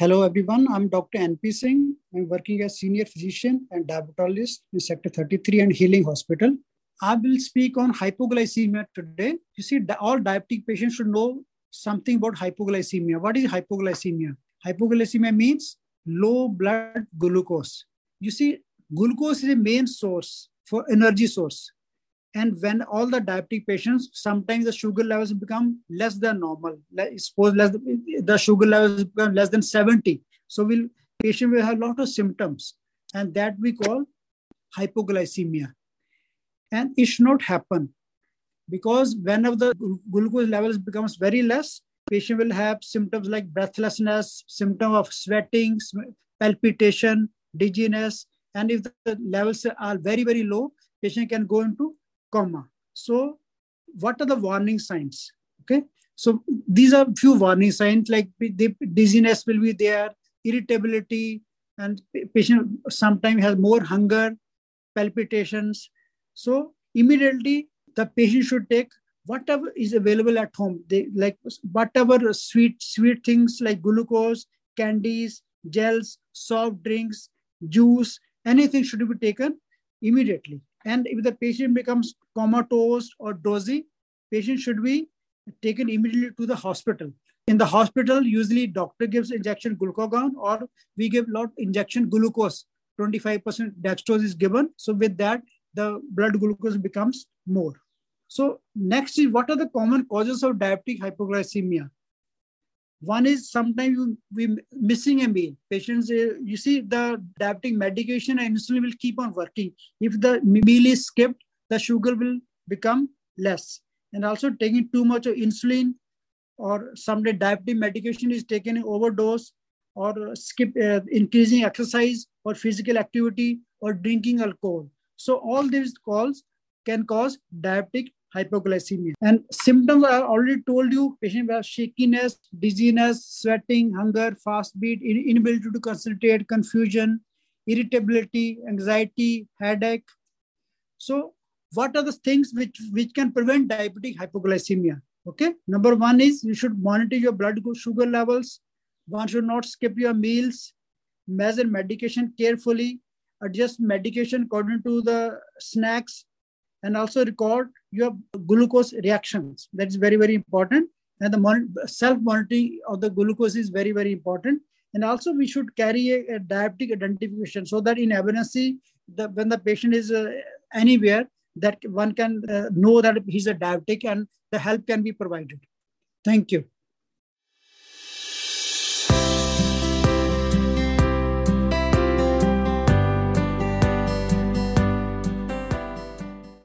Hello everyone, I'm Dr. NP Singh. I'm working as senior physician and diabetologist in Sector 33 and Healing Hospital. I will speak on hypoglycemia today. You see, all diabetic patients should know something about hypoglycemia. What is hypoglycemia? Hypoglycemia means low blood glucose. You see, glucose is a main source for energy source. And when all the diabetic patients, sometimes the sugar levels become less than normal. Suppose less, the sugar levels become less than 70. So will patient will have a lot of symptoms. And that we call hypoglycemia. And it should not happen because whenever the glucose levels becomes very less, patient will have symptoms like breathlessness, symptom of sweating, palpitation, dizziness. And if the levels are very, very low, patient can go into coma. So what are the warning signs? Okay. So these are few warning signs like the dizziness will be there, irritability, and patient sometimes has more hunger, palpitations. So immediately the patient should take whatever is available at home. They like whatever sweet sweet things like glucose, candies, gels, soft drinks, juice, anything should be taken immediately. And if the patient becomes comatose or dozy, patient should be taken immediately to the hospital. In the hospital, usually doctor gives injection glucagon or we give lot injection glucose. 25% dextrose is given. So with that, the blood glucose becomes more. So next is what are the common causes of diabetic hypoglycemia? One is sometimes we missing a meal. Patients, uh, you see, the diabetic medication and insulin will keep on working. If the meal is skipped, the sugar will become less. And also taking too much of insulin or someday diabetic medication is taken in overdose or skip uh, increasing exercise or physical activity or drinking alcohol. So all these calls can cause diabetic hypoglycemia. And symptoms I already told you, patient have shakiness, dizziness, sweating, hunger, fast beat, inability to concentrate, confusion, irritability, anxiety, headache. So what are the things which, which can prevent diabetic hypoglycemia? Okay, number one is you should monitor your blood sugar levels. One should not skip your meals, measure medication carefully, adjust medication according to the snacks, and also record your glucose reactions. That is very, very important. And the self-monitoring of the glucose is very, very important. And also we should carry a, a diabetic identification so that in emergency, the, when the patient is uh, anywhere, that one can uh, know that he's a diabetic and the help can be provided. Thank you.